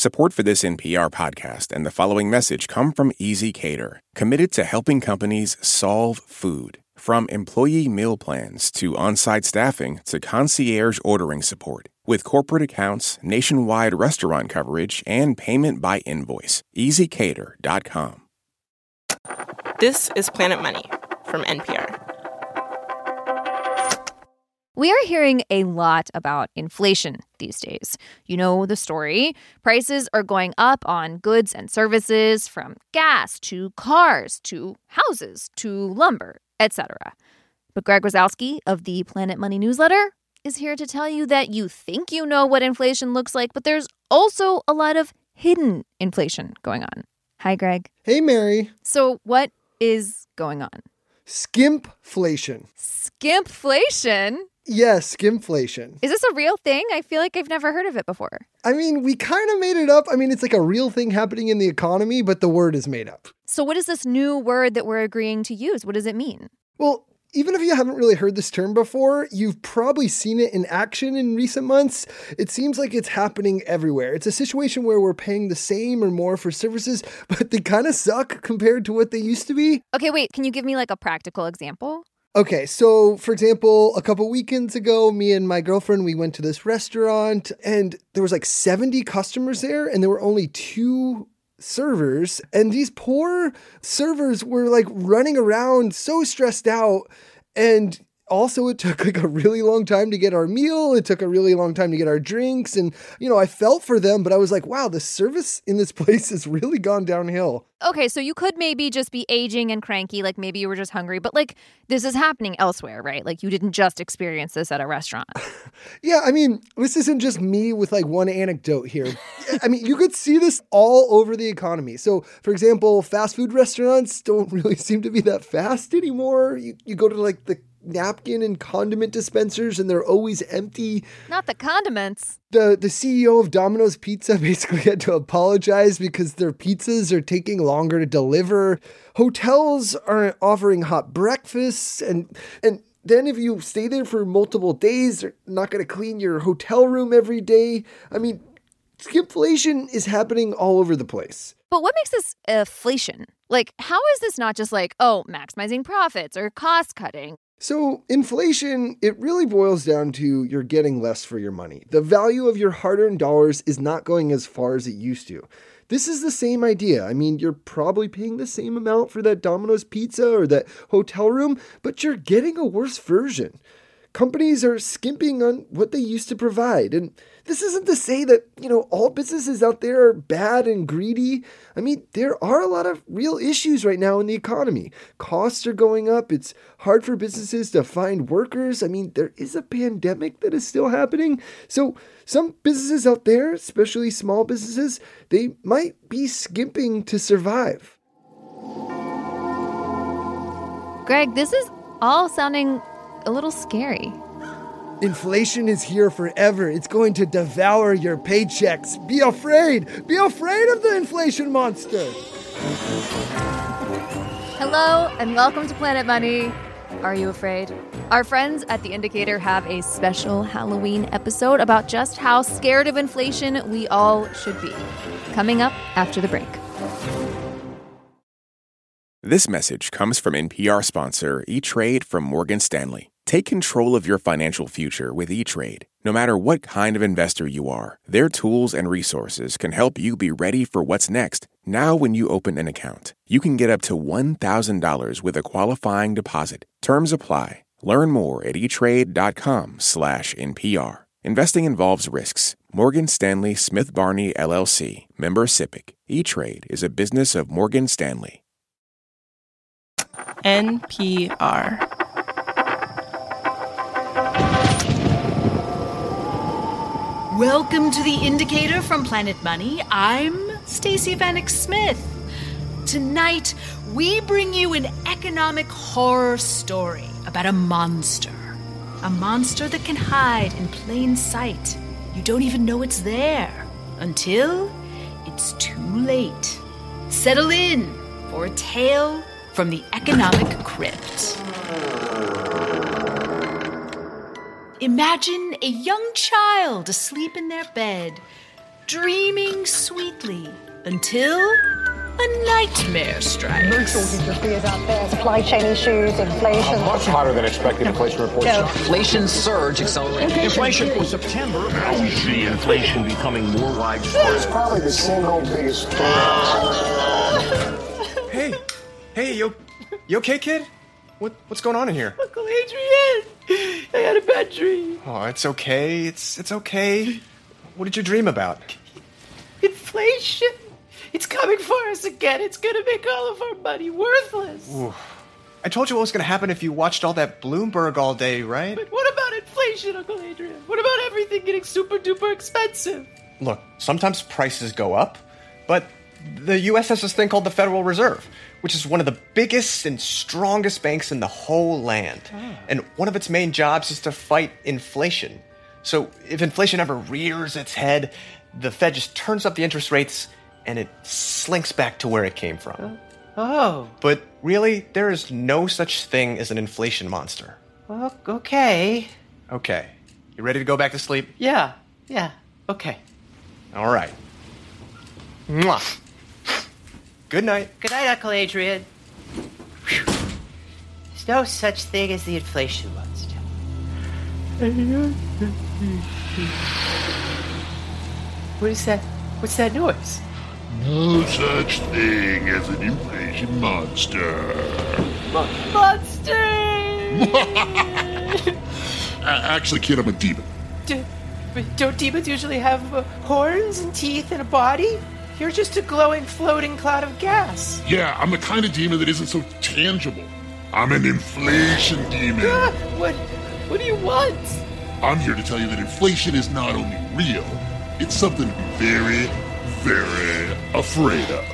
Support for this NPR podcast and the following message come from ezCater, committed to helping companies solve food. From employee meal plans to on site staffing to concierge ordering support. With corporate accounts, nationwide restaurant coverage, and payment by invoice. ezCater.com. This is Planet Money from NPR. We are hearing a lot about inflation these days. You know the story. Prices are going up on goods and services from gas to cars to houses to lumber etc. But Greg Rosalsky of the Planet Money newsletter is here to tell you that you think you know what inflation looks like, but there's also a lot of hidden inflation going on. Hi, Greg. Hey, Mary. So, what is going on? Skimpflation. Skimpflation? Yes, skimpflation. Is this a real thing? I feel like I've never heard of it before. I mean, we kind of made it up. I mean, it's like a real thing happening in the economy, but the word is made up. So, what is this new word that we're agreeing to use? What does it mean? Well, even if you haven't really heard this term before, you've probably seen it in action in recent months. It seems like it's happening everywhere. It's a situation where we're paying the same or more for services, but they kind of suck compared to what they used to be. Okay, wait, can you give me like a practical example? Okay, so for example, a couple weekends ago, me and my girlfriend we went to this restaurant and there was like 70 customers there and there were only two servers and these poor servers were like running around so stressed out and also it took like a really long time to get our meal. It took a really long time to get our drinks. And you know i felt for them but i was like wow the service in this place has really gone downhill. Okay so you could maybe just be aging and cranky like maybe you were just hungry but like this is happening elsewhere right? Like you didn't just experience this at a restaurant. Yeah i mean this isn't just me with like one anecdote here. I mean you could see this all over the economy. So for example fast food restaurants don't really seem to be that fast anymore. You, you go to like the napkin and condiment dispensers and they're always empty. Not the condiments. The the CEO of Domino's Pizza basically had to apologize because their pizzas are taking longer to deliver. Hotels aren't offering hot breakfasts and and then if you stay there for multiple days, they're not going to clean your hotel room every day. I mean, inflation is happening all over the place. But what makes this inflation? Like, how is this not just like, oh, maximizing profits or cost cutting? So, inflation, it really boils down to you're getting less for your money. The value of your hard earned dollars is not going as far as it used to. This is the same idea. I mean, you're probably paying the same amount for that Domino's pizza or that hotel room, but you're getting a worse version companies are skimping on what they used to provide. And this isn't to say that, you know, all businesses out there are bad and greedy. I mean, there are a lot of real issues right now in the economy. Costs are going up. It's hard for businesses to find workers. I mean, there is a pandemic that is still happening. So, some businesses out there, especially small businesses, they might be skimping to survive. Greg, this is all sounding a little scary. Inflation is here forever. It's going to devour your paychecks. Be afraid. Be afraid of the inflation monster. Hello, and welcome to Planet Money. Are you afraid? Our friends at The Indicator have a special Halloween episode about just how scared of inflation we all should be. Coming up after the break. This message comes from NPR sponsor E Trade from Morgan Stanley. Take control of your financial future with E Trade. No matter what kind of investor you are, their tools and resources can help you be ready for what's next. Now, when you open an account, you can get up to $1,000 with a qualifying deposit. Terms apply. Learn more at etrade.com/npr. Investing involves risks. Morgan Stanley Smith Barney LLC, member SIPC. E-Trade is a business of Morgan Stanley. NPR. Welcome to the Indicator from Planet Money. I'm Stacey Vanek Smith. Tonight, we bring you an economic horror story about a monster. A monster that can hide in plain sight. You don't even know it's there until it's too late. Settle in for a tale from the economic crypt. Imagine a young child asleep in their bed, dreaming sweetly until a nightmare strikes. shortage of fears out there, supply chain issues, inflation. Much hotter than expected inflation report. No. Inflation surge accelerating. Inflation for September. Now we see inflation becoming more widespread. It's probably the single biggest threat. Hey, hey, you, you okay, kid? What, what's going on in here? Uncle Adrian, I had a bad dream. Oh, it's okay. It's it's okay. What did you dream about? Inflation. It's coming for us again. It's gonna make all of our money worthless. Ooh. I told you what was to happen if you watched all that Bloomberg all day, right? But what about inflation, Uncle Adrian? What about everything getting super duper expensive? Look, sometimes prices go up, but the US has this thing called the Federal Reserve, which is one of the biggest and strongest banks in the whole land. Ah. And one of its main jobs is to fight inflation. So if inflation ever rears its head, the Fed just turns up the interest rates and it slinks back to where it came from. Oh, oh. But really, there is no such thing as an inflation monster. well, okay. Okay. You ready to go back to sleep? Yeah, yeah, okay. All right. Mwah. Good night. Good night, Uncle Adrian. Whew. There's no such thing as the inflation monster. What is that? What's that noise? No such thing as an inflation monster. Monster! A- Actually, kid, I'm a demon. D- but don't demons usually have uh, horns and teeth and a body? You're just a glowing, floating cloud of gas. Yeah, I'm the kind of demon that isn't so tangible. I'm an inflation demon. Ah, what? What do you want? I'm here to tell you that inflation is not only real, it's something to be very, very afraid of.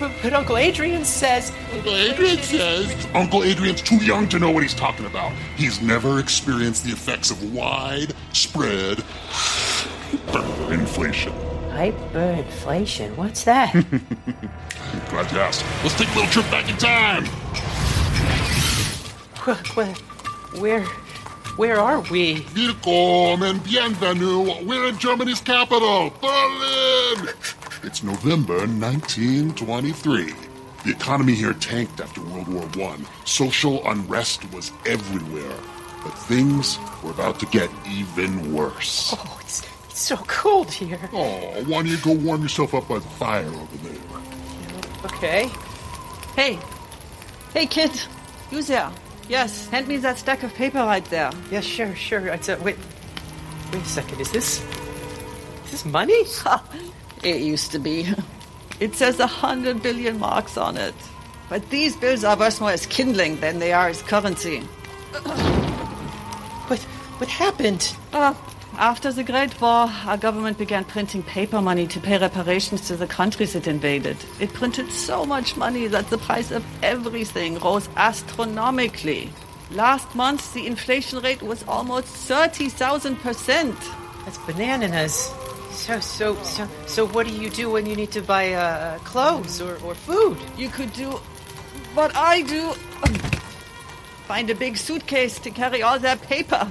But, but Uncle Adrian says Uncle Adrian says Uncle Adrian's too young to know what he's talking about. He's never experienced the effects of widespread inflation. Hyperinflation. What's that? Glad you asked. Let's take a little trip back in time. Where, where are we? Willkommen and bienvenue. We're in Germany's capital, Berlin. It's November 1923. The economy here tanked after World War I. Social unrest was everywhere. But things were about to get even worse. Oh, it's, it's so cold here. Oh, why don't you go warm yourself up by the fire over there? Okay. Hey. Hey, kid. You there. Yes, hand me that stack of paper right there. Yeah, sure, sure. It's a, wait, wait a second. Is this, is this money? It used to be. It says a hundred billion marks on it. But these bills are worth more as kindling than they are as currency. What, what happened? Uh, after the Great War, our government began printing paper money to pay reparations to the countries it invaded. It printed so much money that the price of everything rose astronomically. Last month, the inflation rate was almost 30,000%. That's bananas. So, so, so, so, what do you do when you need to buy uh, clothes or, or food? You could do what I do find a big suitcase to carry all that paper.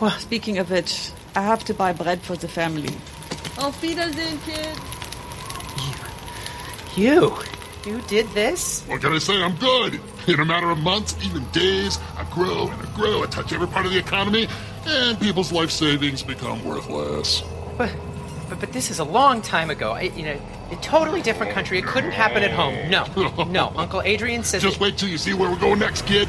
Well, speaking of which, I have to buy bread for the family. Auf Wiedersehen, kid. You, you You did this? What can I say? I'm good. In a matter of months, even days, I grow and I grow. I touch every part of the economy, and people's life savings become worthless. But, but, but this is a long time ago. I, you know, a totally different country. It couldn't happen at home. No, no. Uncle Adrian says. Just wait till you see where we're going next, kid.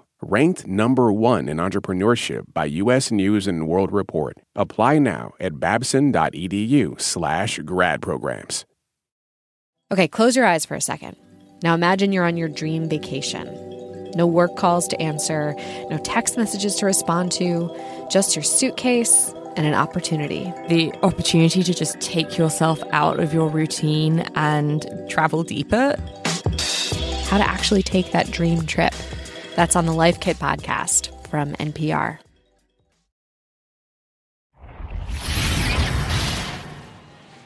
Ranked number one in entrepreneurship by U.S. News and World Report. Apply now at babson.edu/slash grad programs. Okay, close your eyes for a second. Now imagine you're on your dream vacation. No work calls to answer, no text messages to respond to, just your suitcase, and an opportunity. The opportunity to just take yourself out of your routine and travel deeper. How to actually take that dream trip. That's on the Life Kit podcast from NPR.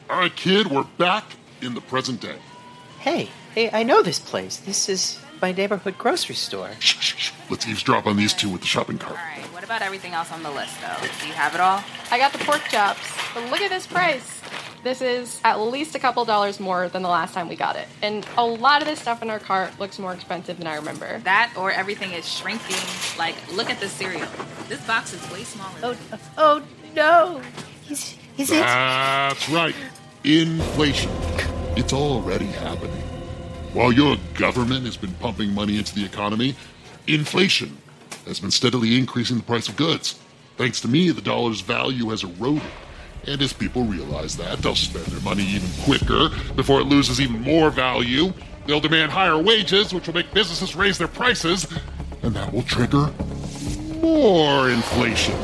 All right, kid, we're back in the present day. Hey, hey, I know this place. This is my neighborhood grocery store. Let's eavesdrop on these two with the shopping cart. All right, what about everything else on the list, though? Do you have it all? I got the pork chops, but look at this price. This is at least a couple dollars more than the last time we got it. And a lot of this stuff in our cart looks more expensive than I remember. That or everything is shrinking. Like, look at the cereal. This box is way smaller. Oh, oh no. Is, is it? That's right. Inflation. It's already happening. While your government has been pumping money into the economy, inflation has been steadily increasing the price of goods. Thanks to me, the dollar's value has eroded. And as people realize that, they'll spend their money even quicker before it loses even more value. They'll demand higher wages, which will make businesses raise their prices, and that will trigger more inflation.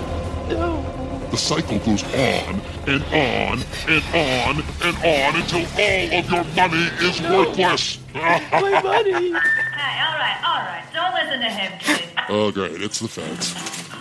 The cycle goes on and on and on and on until all of your money is worthless. My money. Hey, all right, all right. Don't listen to him, kid. oh, great. It's the feds.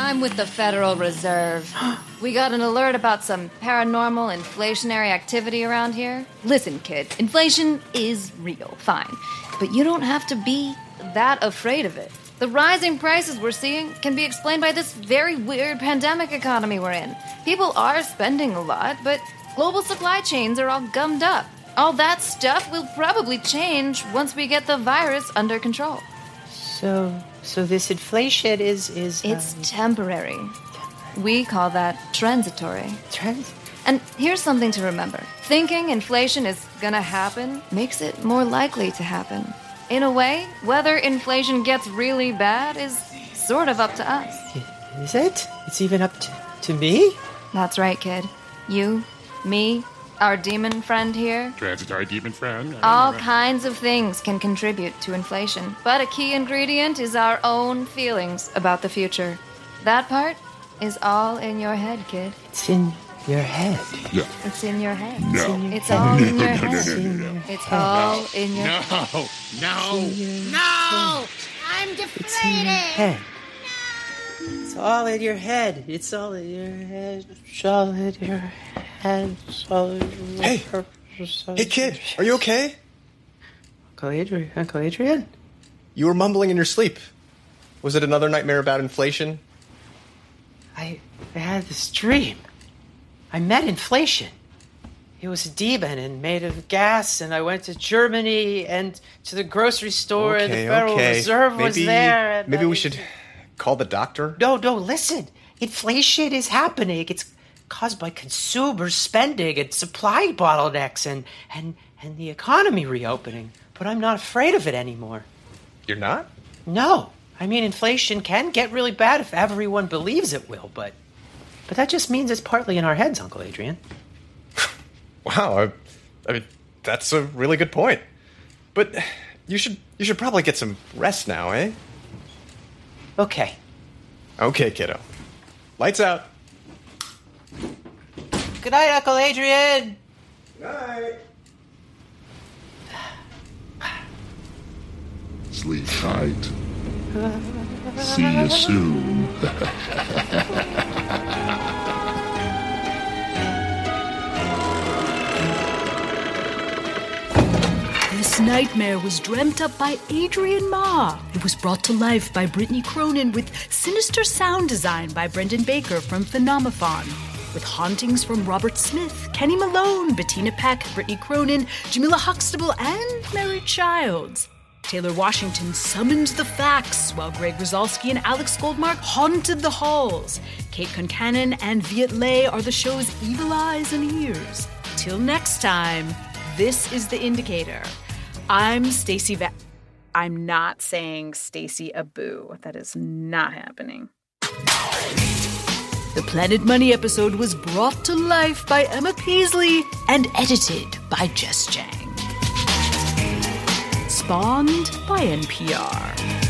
I'm with the Federal Reserve. We got an alert about some paranormal inflationary activity around here. Listen, kid, inflation is real, fine. But you don't have to be that afraid of it. The rising prices we're seeing can be explained by this very weird pandemic economy we're in. People are spending a lot, but global supply chains are all gummed up. All that stuff will probably change once we get the virus under control. So, so this inflation is is It's um, temporary. We call that transitory. Trans- And here's something to remember thinking inflation is gonna happen makes it more likely to happen. In a way, whether inflation gets really bad is sort of up to us. Is it? It's even up to, to me? That's right, kid. You, me, our demon friend here. Transitory demon friend. All kinds of things can contribute to inflation, but a key ingredient is our own feelings about the future. That part is all in your head, kid. It's in your head. Yeah. It's in your head. No. It's all in your No, no, head. no, no, no. It's all in your No, no. No! I'm It's in your deflated! head. It's all in your head. It's all in your head. It's all in your head. It's all in your Hey. head. Hey, kid, are you okay? Uncle Adrian. Uncle Adrian. You were mumbling in your sleep. Was it another nightmare about inflation? I, I had this dream. I met inflation. It was a demon and made of gas, and I went to Germany and to the grocery store, and the Federal okay. Reserve was there. And Maybe I- we should call the doctor. No, no, listen. Inflation is happening. It's caused by consumer spending and supply bottlenecks and, and, and the economy reopening. But I'm not afraid of it anymore. You're not? No. I mean, inflation can get really bad if everyone believes it will, but but that just means it's partly in our heads, Uncle Adrian. Wow, I, I mean that's a really good point. But you should you should probably get some rest now, eh? Okay. Okay, kiddo. Lights out. Good night, Uncle Adrian. Good night. Sleep tight. See you soon. This nightmare was dreamt up by Adrian Ma. It was brought to life by Brittany Cronin with sinister sound design by Brendan Baker from Phenomophon. With hauntings from Robert Smith, Kenny Malone, Bettina Peck, Brittany Cronin, Jamila Huxtable, and Mary Childs. Taylor Washington summoned the facts, while Greg Rosalsky and Alex Goldmark haunted the halls. Kate Concannon and Viet Le are the show's evil eyes and ears. Till next time, this is the indicator. I'm Stacey Va- I'm not saying Stacey Abu. That is not happening. The Planet Money episode was brought to life by Emma Peasley and edited by Jess Jiang. Spawned by NPR.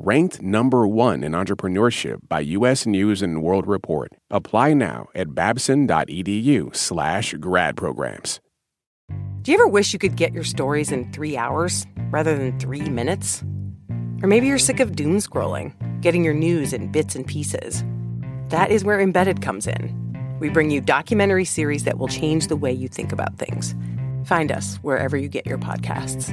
Ranked number one in entrepreneurship by U.S. News and World Report. Apply now at babson.edu/slash grad programs. Do you ever wish you could get your stories in three hours rather than three minutes? Or maybe you're sick of doom scrolling, getting your news in bits and pieces. That is where Embedded comes in. We bring you documentary series that will change the way you think about things. Find us wherever you get your podcasts.